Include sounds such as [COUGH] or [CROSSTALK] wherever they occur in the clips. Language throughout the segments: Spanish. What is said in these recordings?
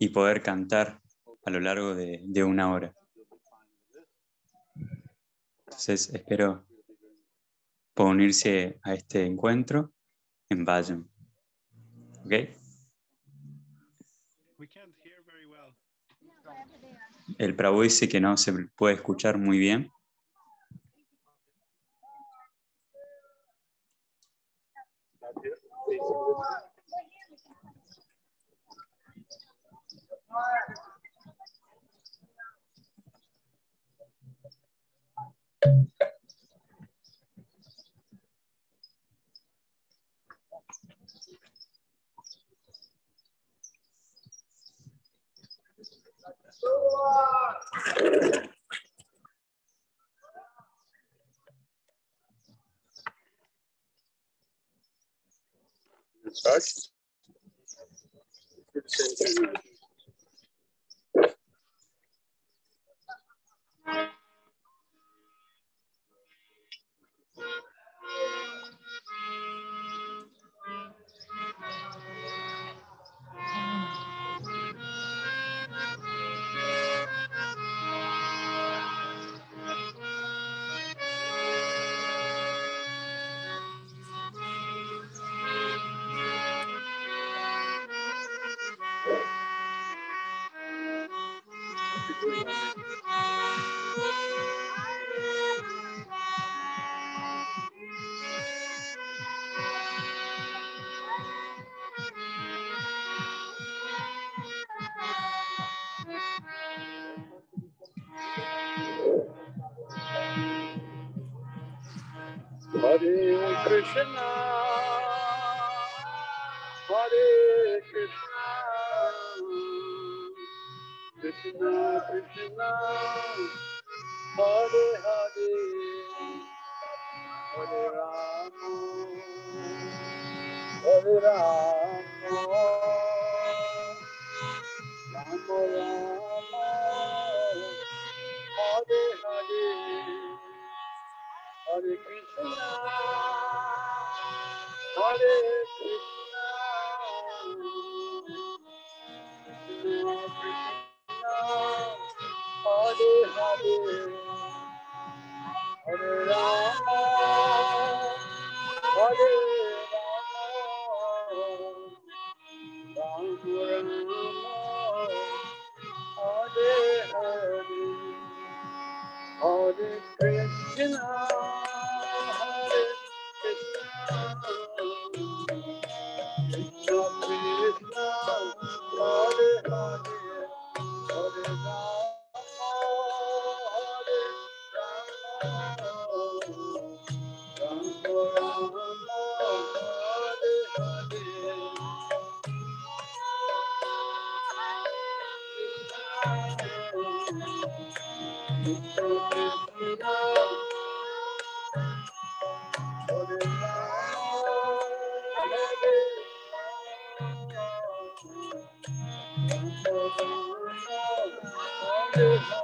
y poder cantar a lo largo de, una hora. Entonces espero unirse a este encuentro en Bajan. ¿Ok? El Prabhu dice que no se puede escuchar muy bien. Touch. Bye. Krishna. Thank you.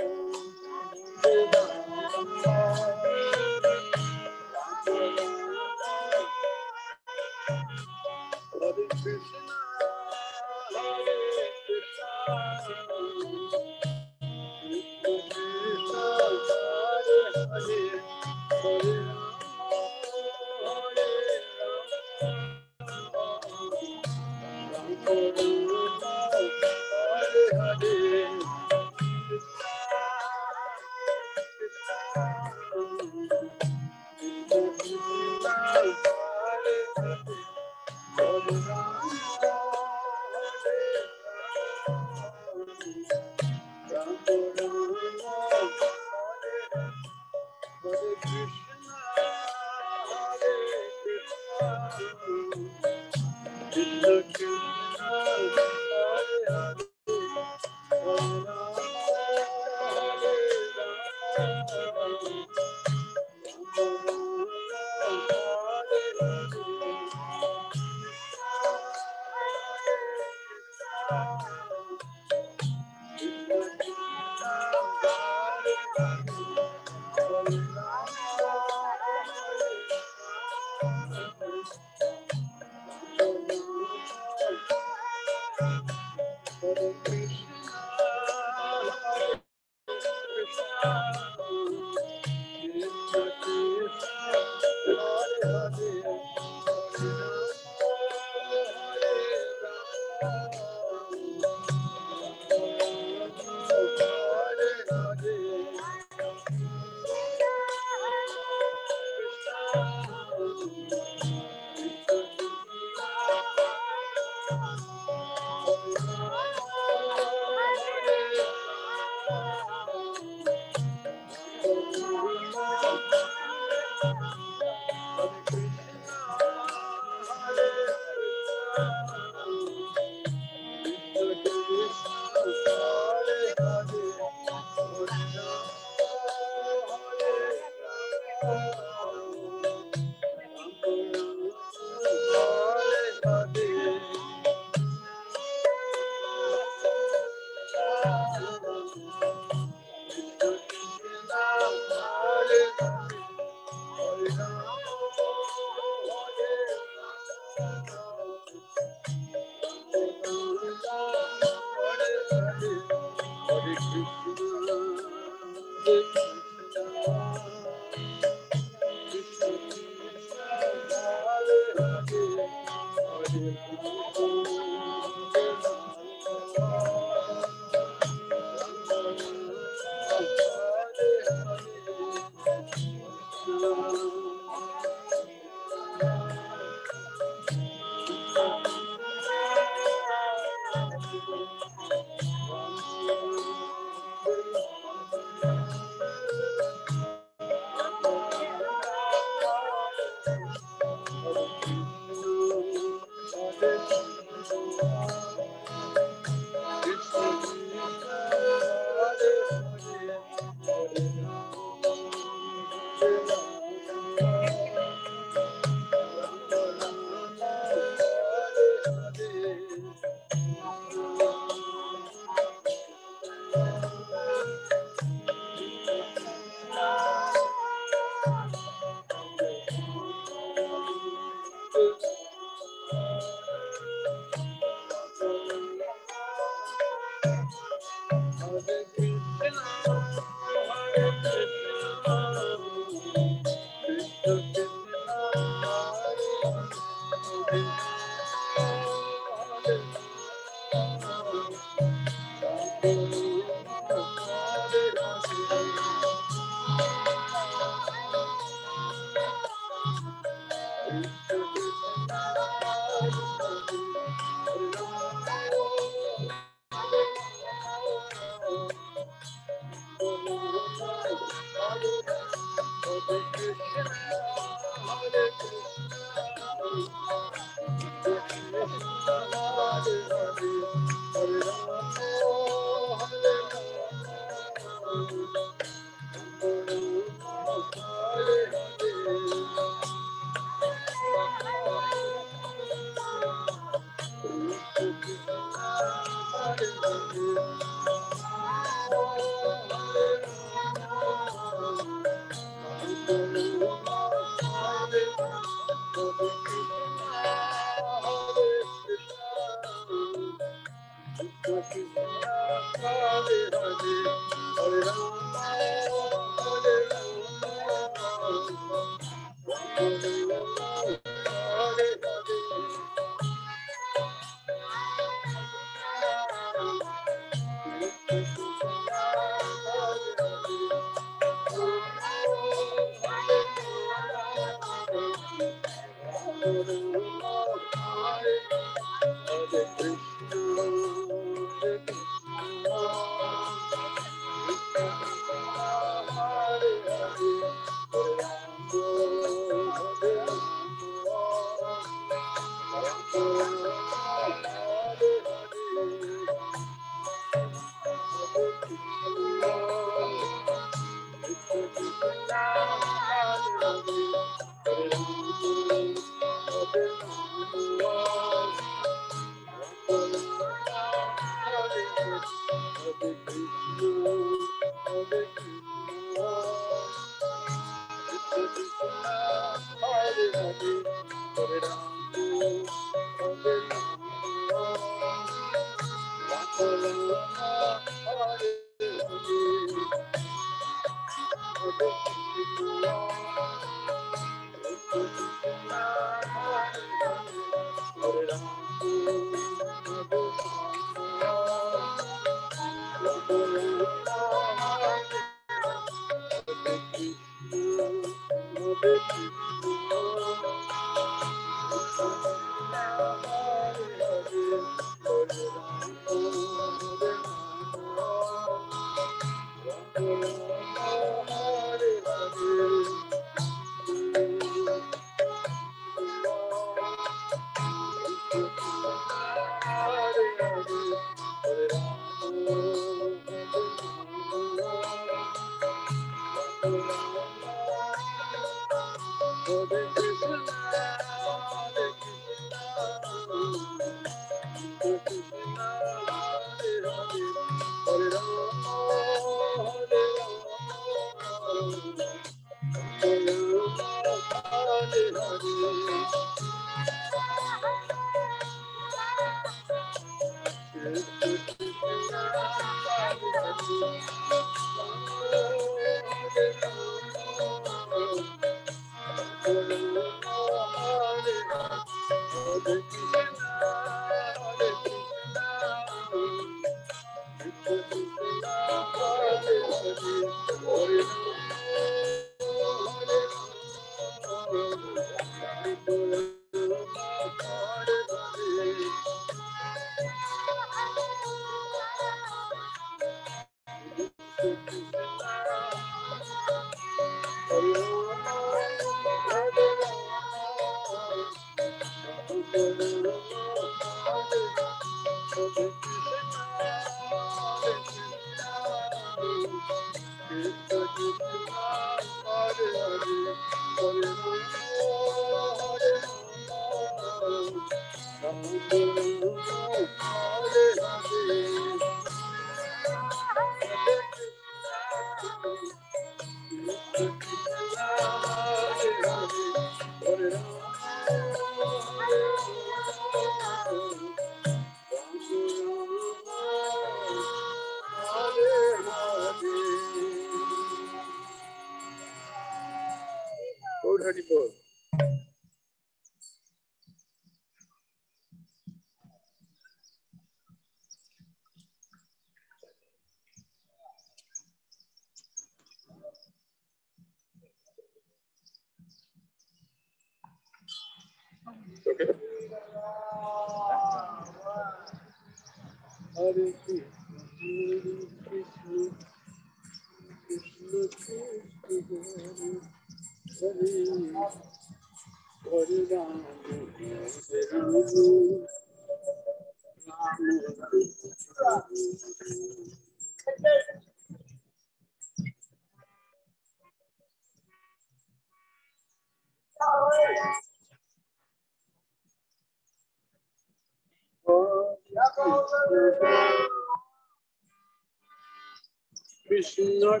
Krishna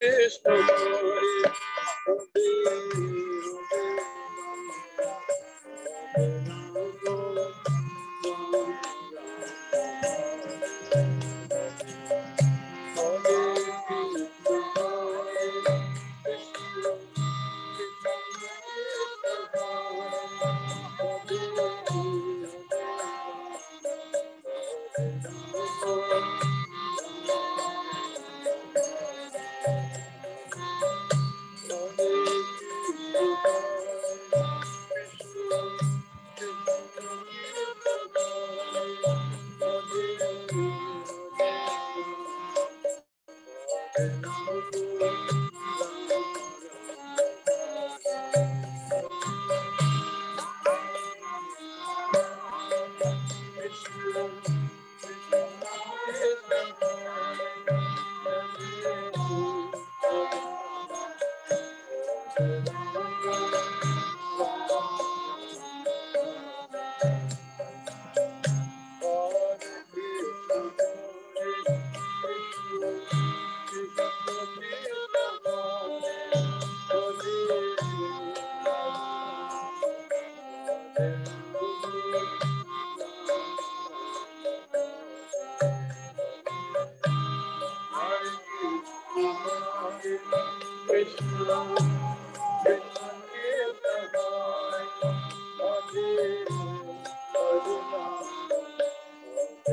Krishna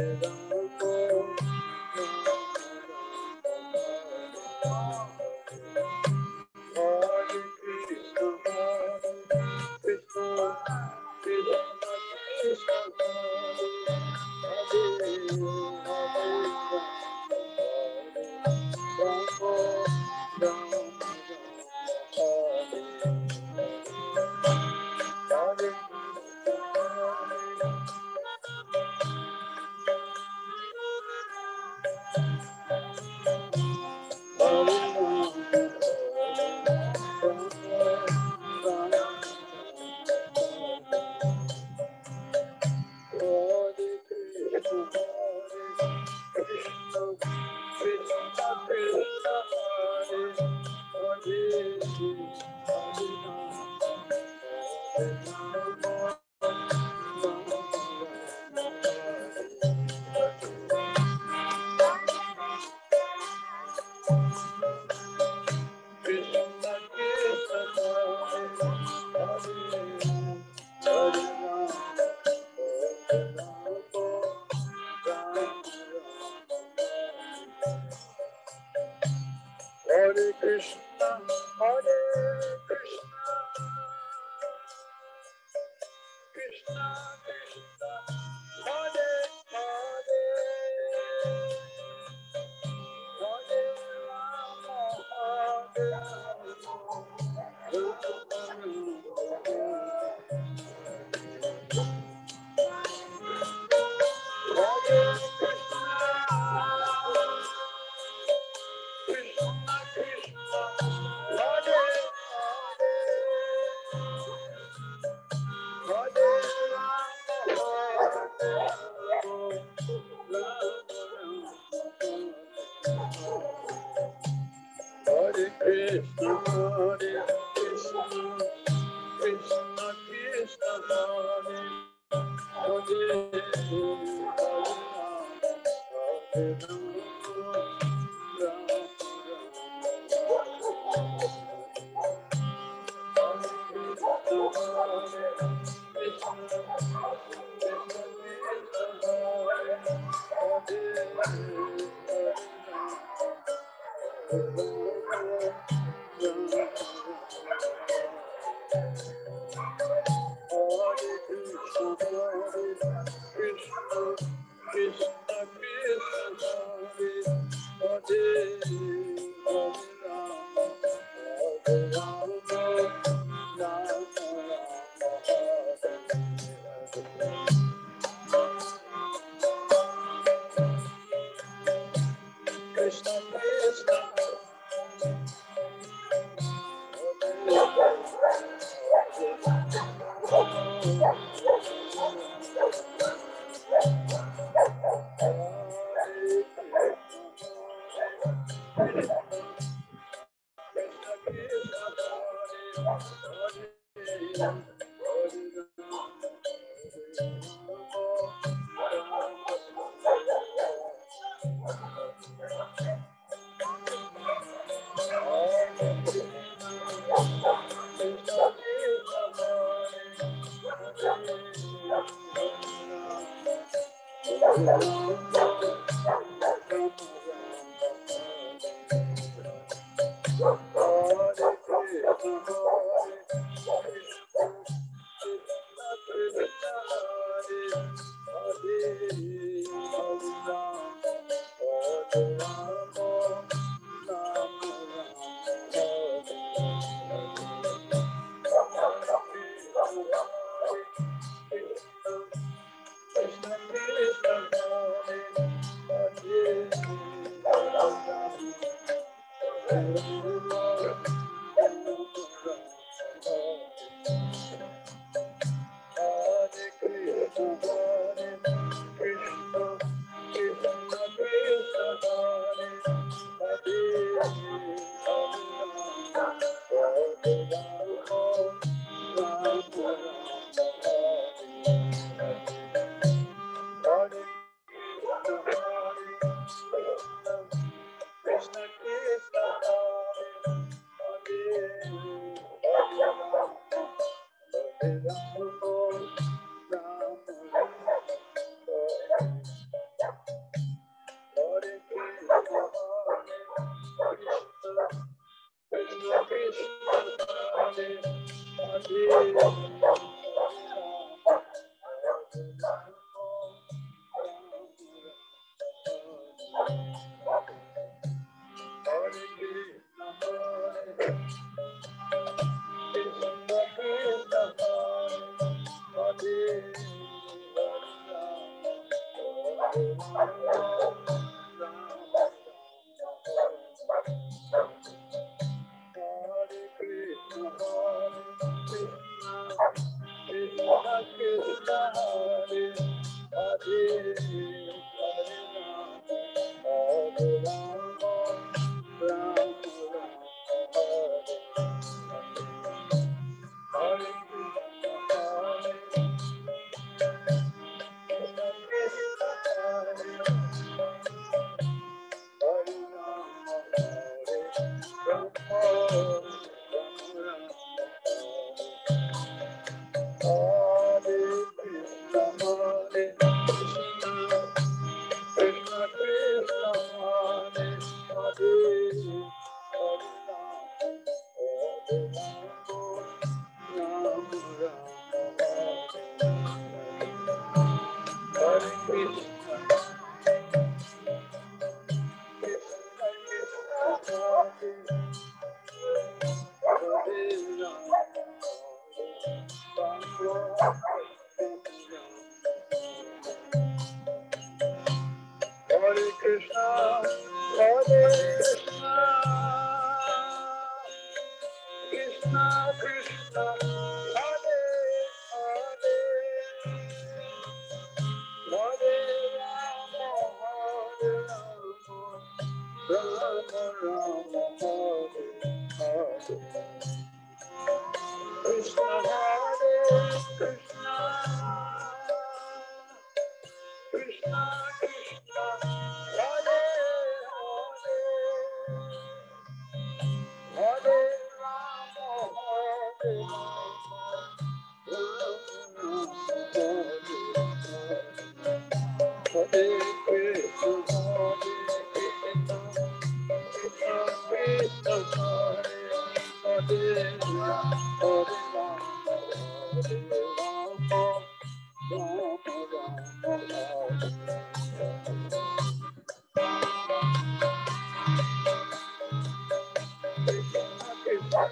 head Hare Krishna, どうぞ。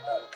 What?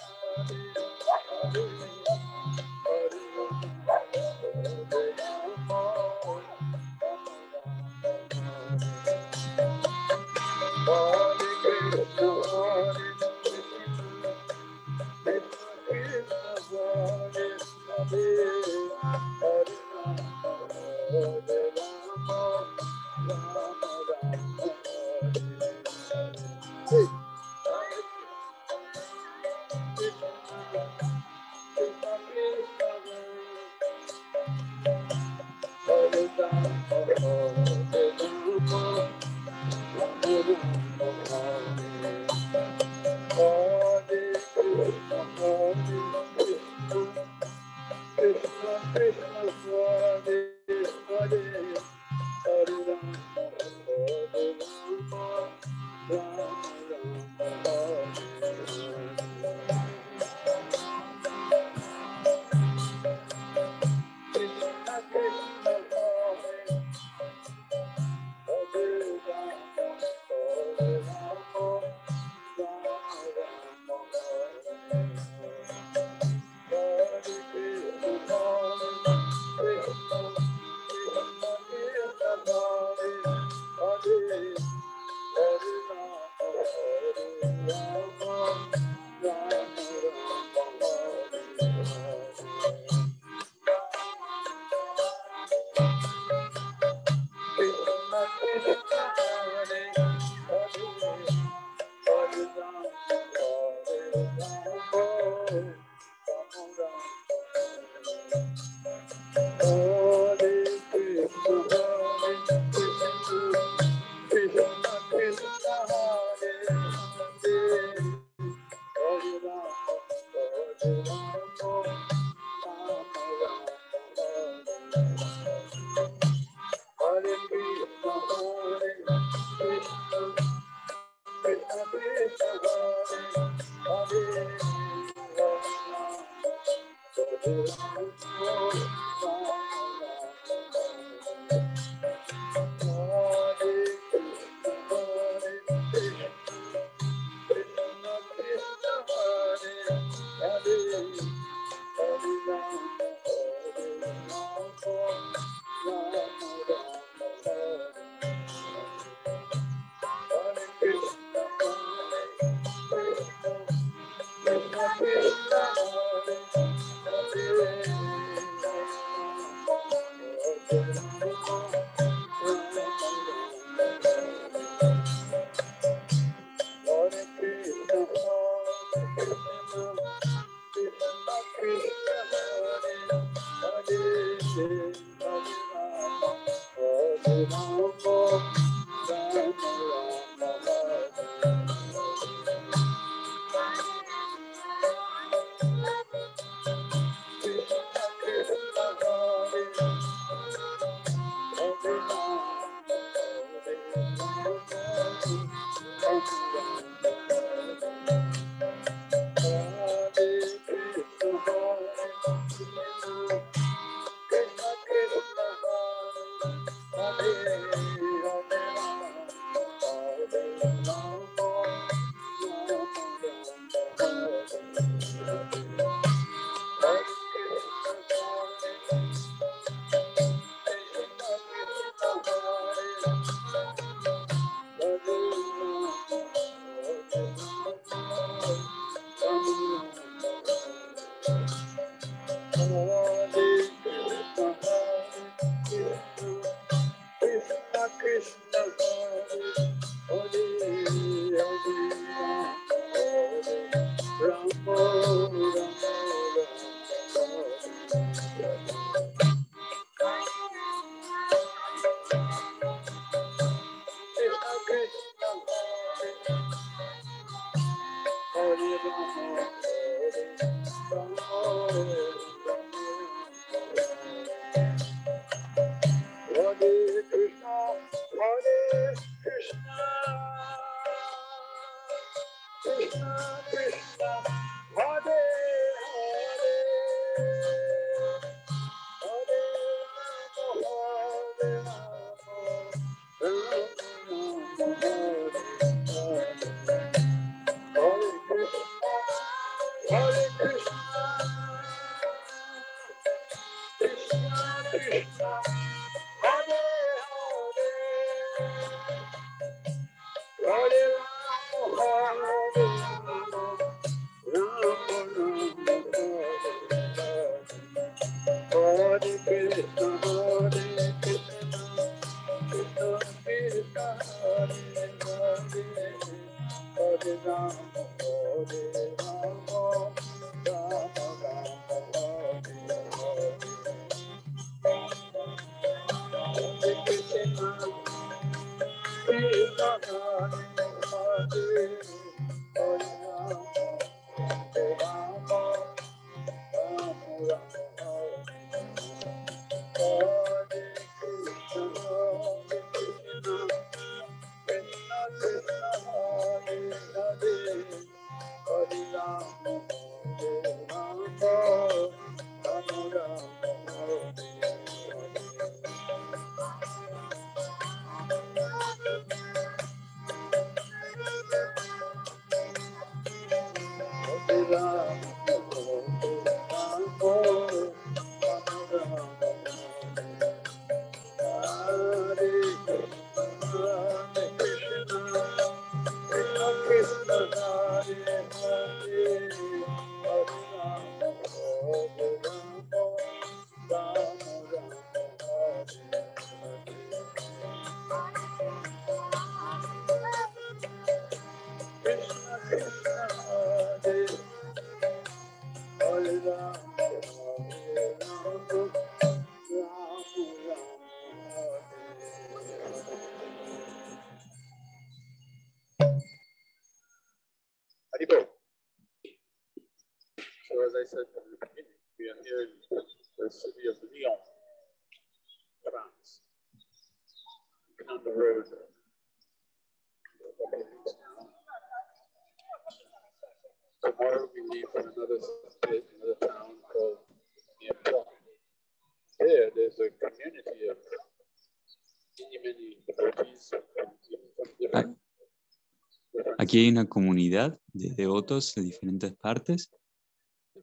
Aquí hay una comunidad de devotos de diferentes partes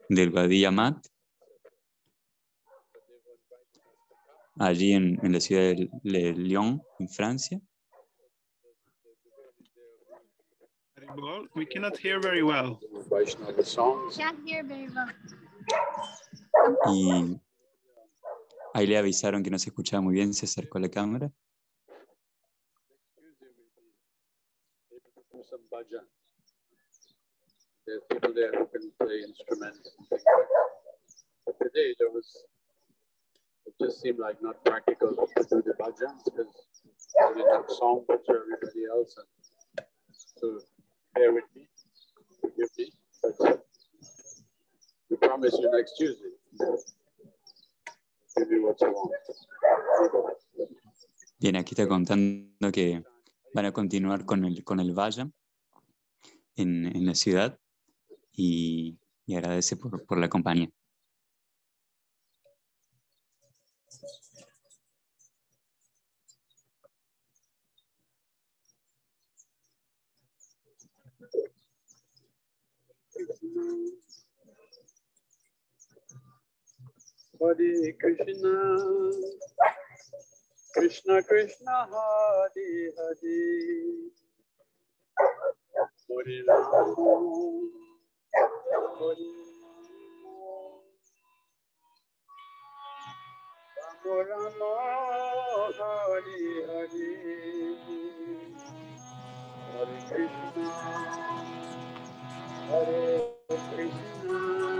del Wadi Amat, allí en, en la ciudad de, de Lyon, en Francia. We cannot hear very well. Vaishnava songs. Can't hear very well. Y ahí le avisaron que no se escuchaba muy bien, se acercó a la cámara. Some bhajan. There's people there who can play instruments and things like that. But today there was, it just seemed like not practical to do the bhajans because I didn't have songbooks for everybody else. And so bear with me, forgive me, but we promise you next Tuesday. Give you what you want. Bien, aquí está contando que van a continuar con el, con el Valle en, en la ciudad y, agradece por, por la compañía. Krishna Krishna Hari Hari Hare Ram Hare Ram Hari Hari Hare Krishna. Hari, Krishna.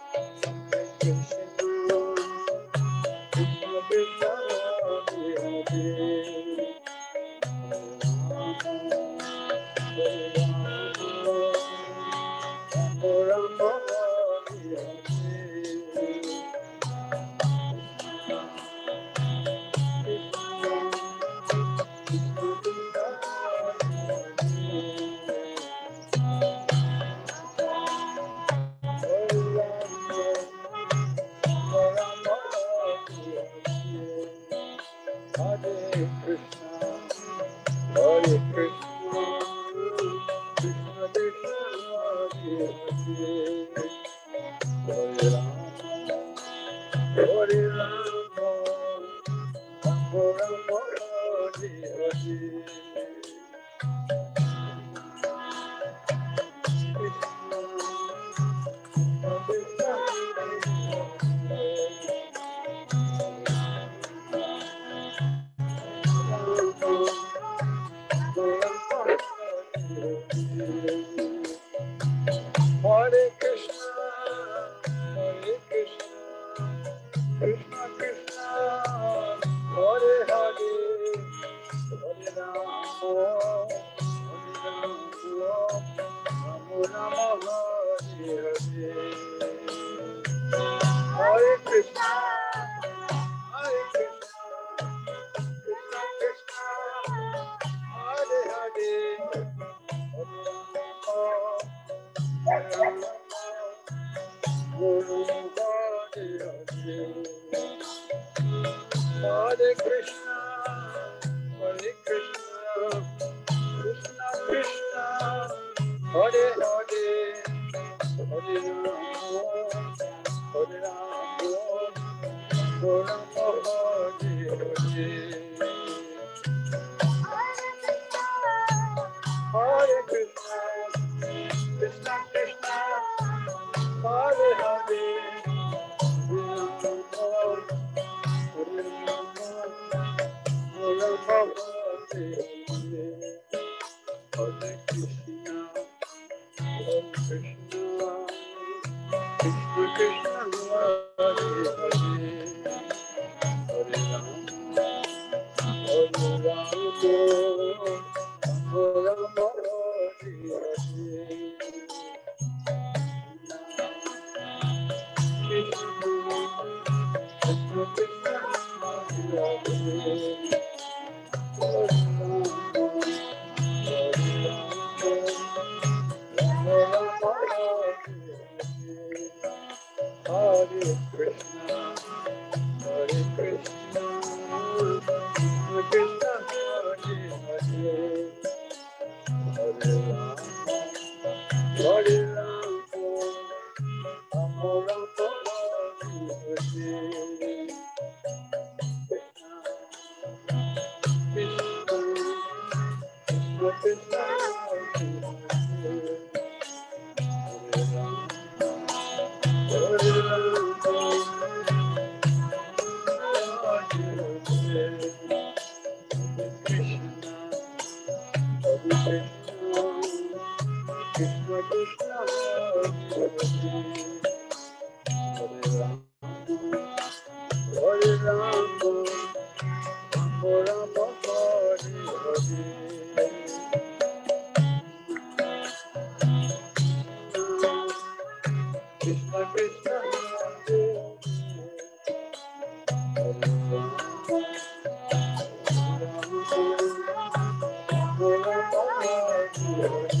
It's not Yeah. [LAUGHS]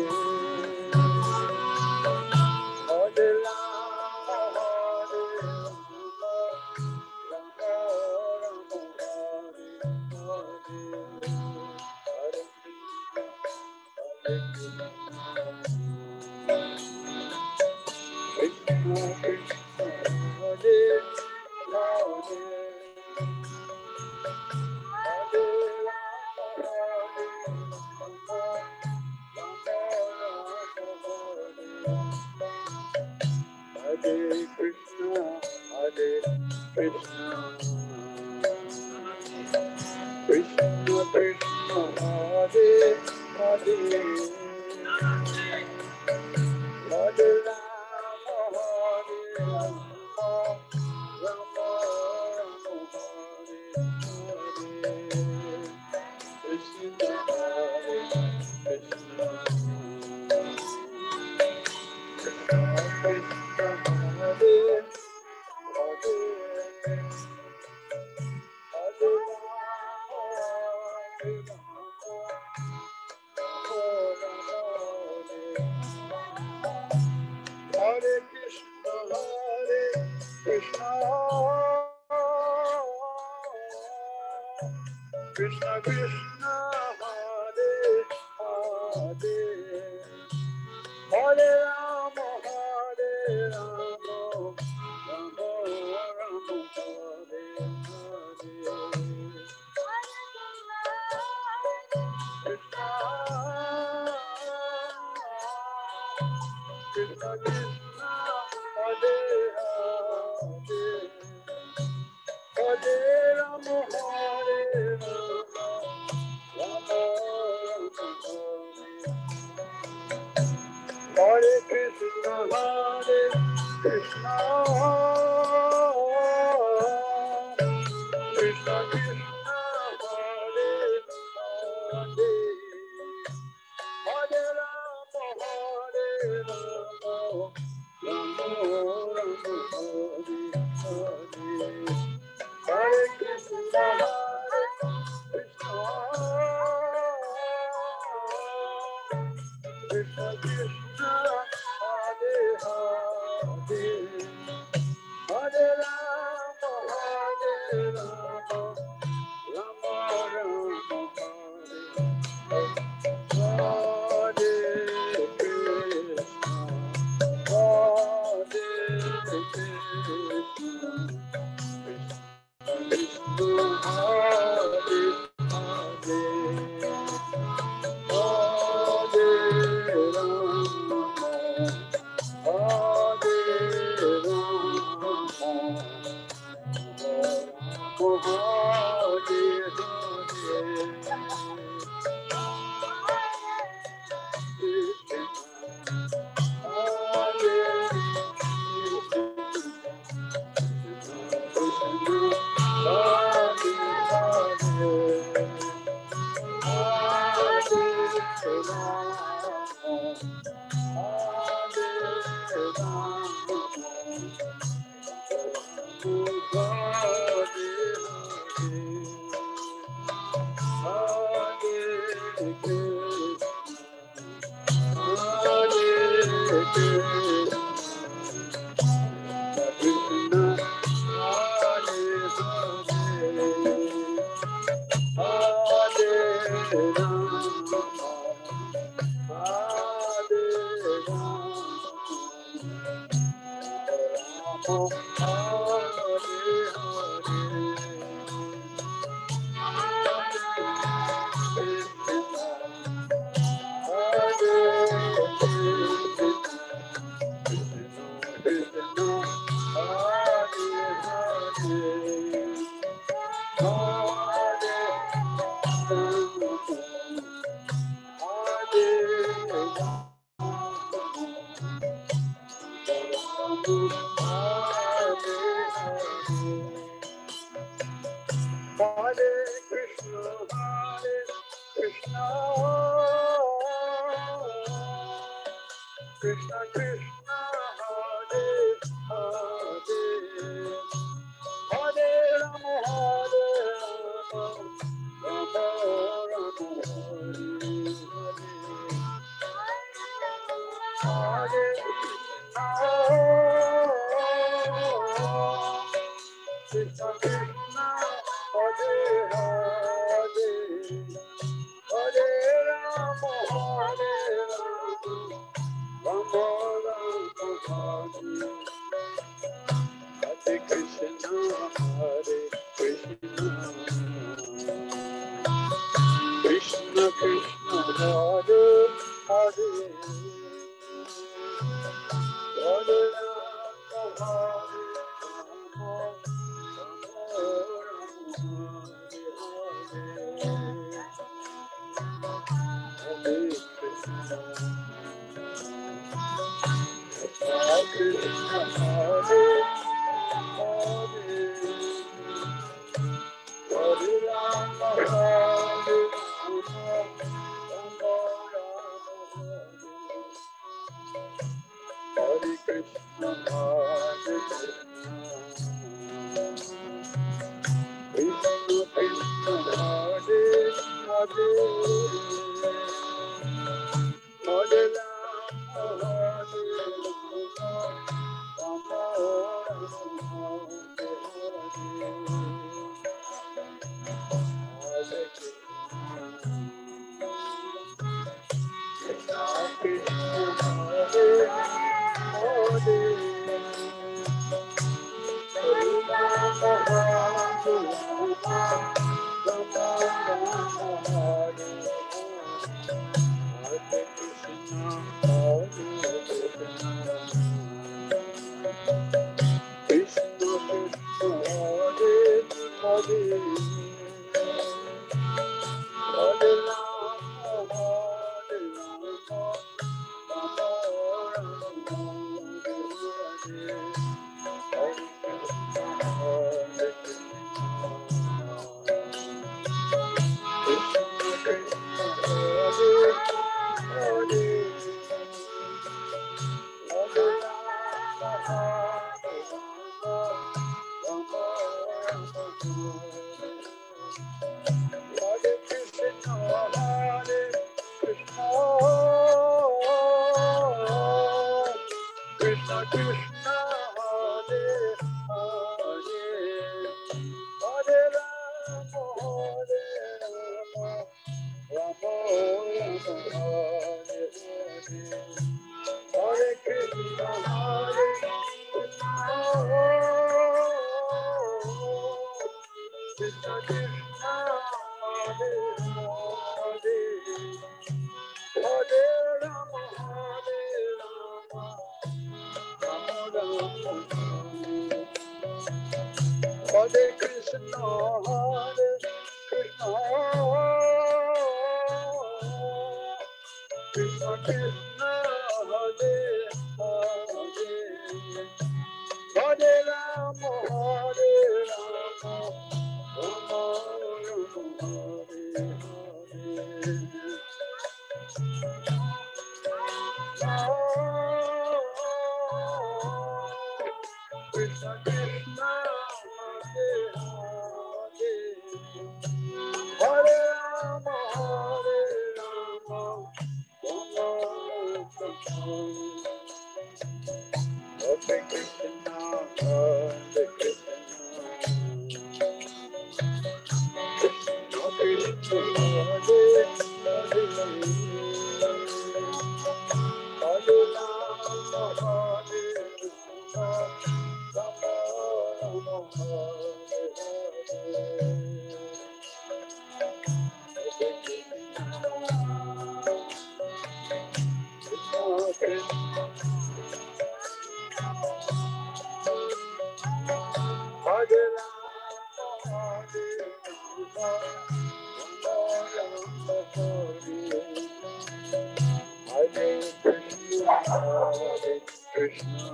Thank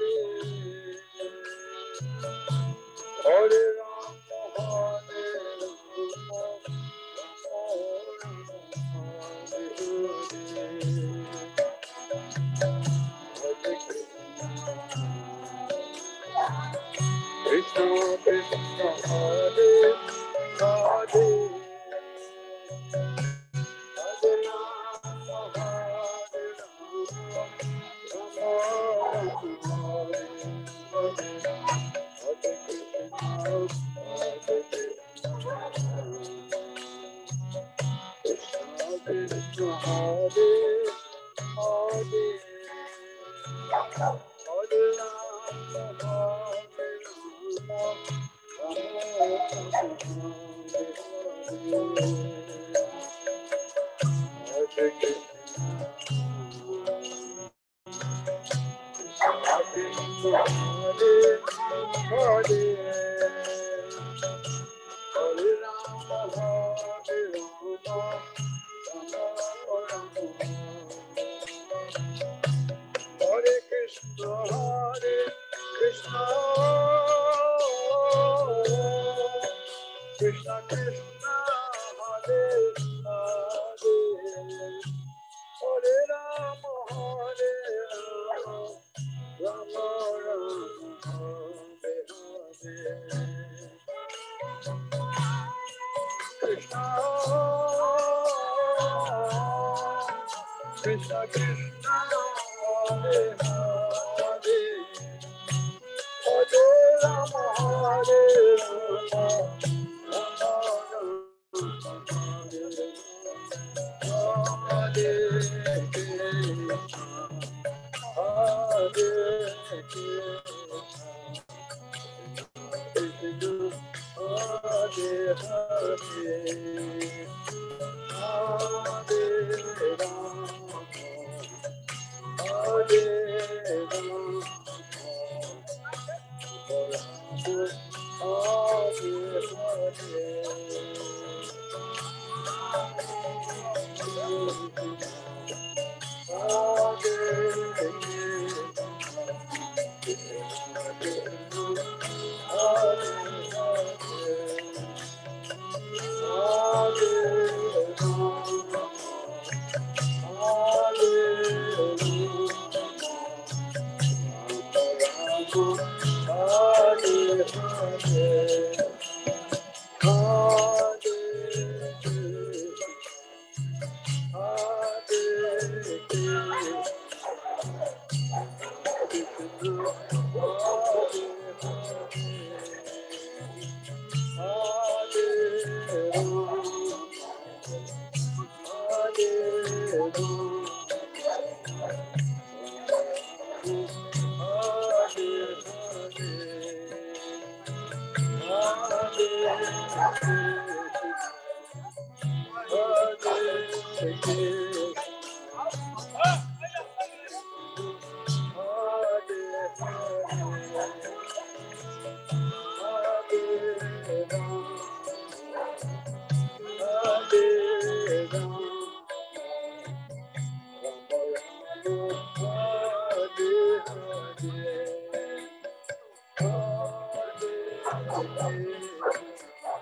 you.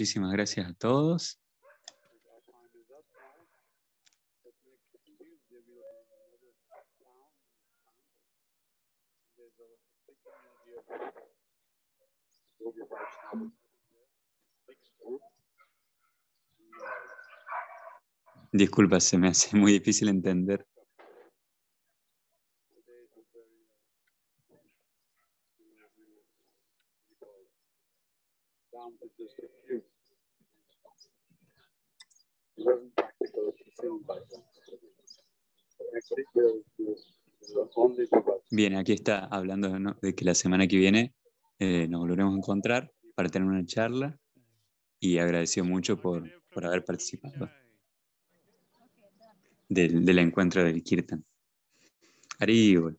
mixed group. And, uh, Disculpa, se me hace muy difícil entender. Bien, aquí está hablando de que la semana que viene eh, nos volveremos a encontrar para tener una charla y agradeció mucho por, por haber participado del, del encuentro del Kirtan. Aribol.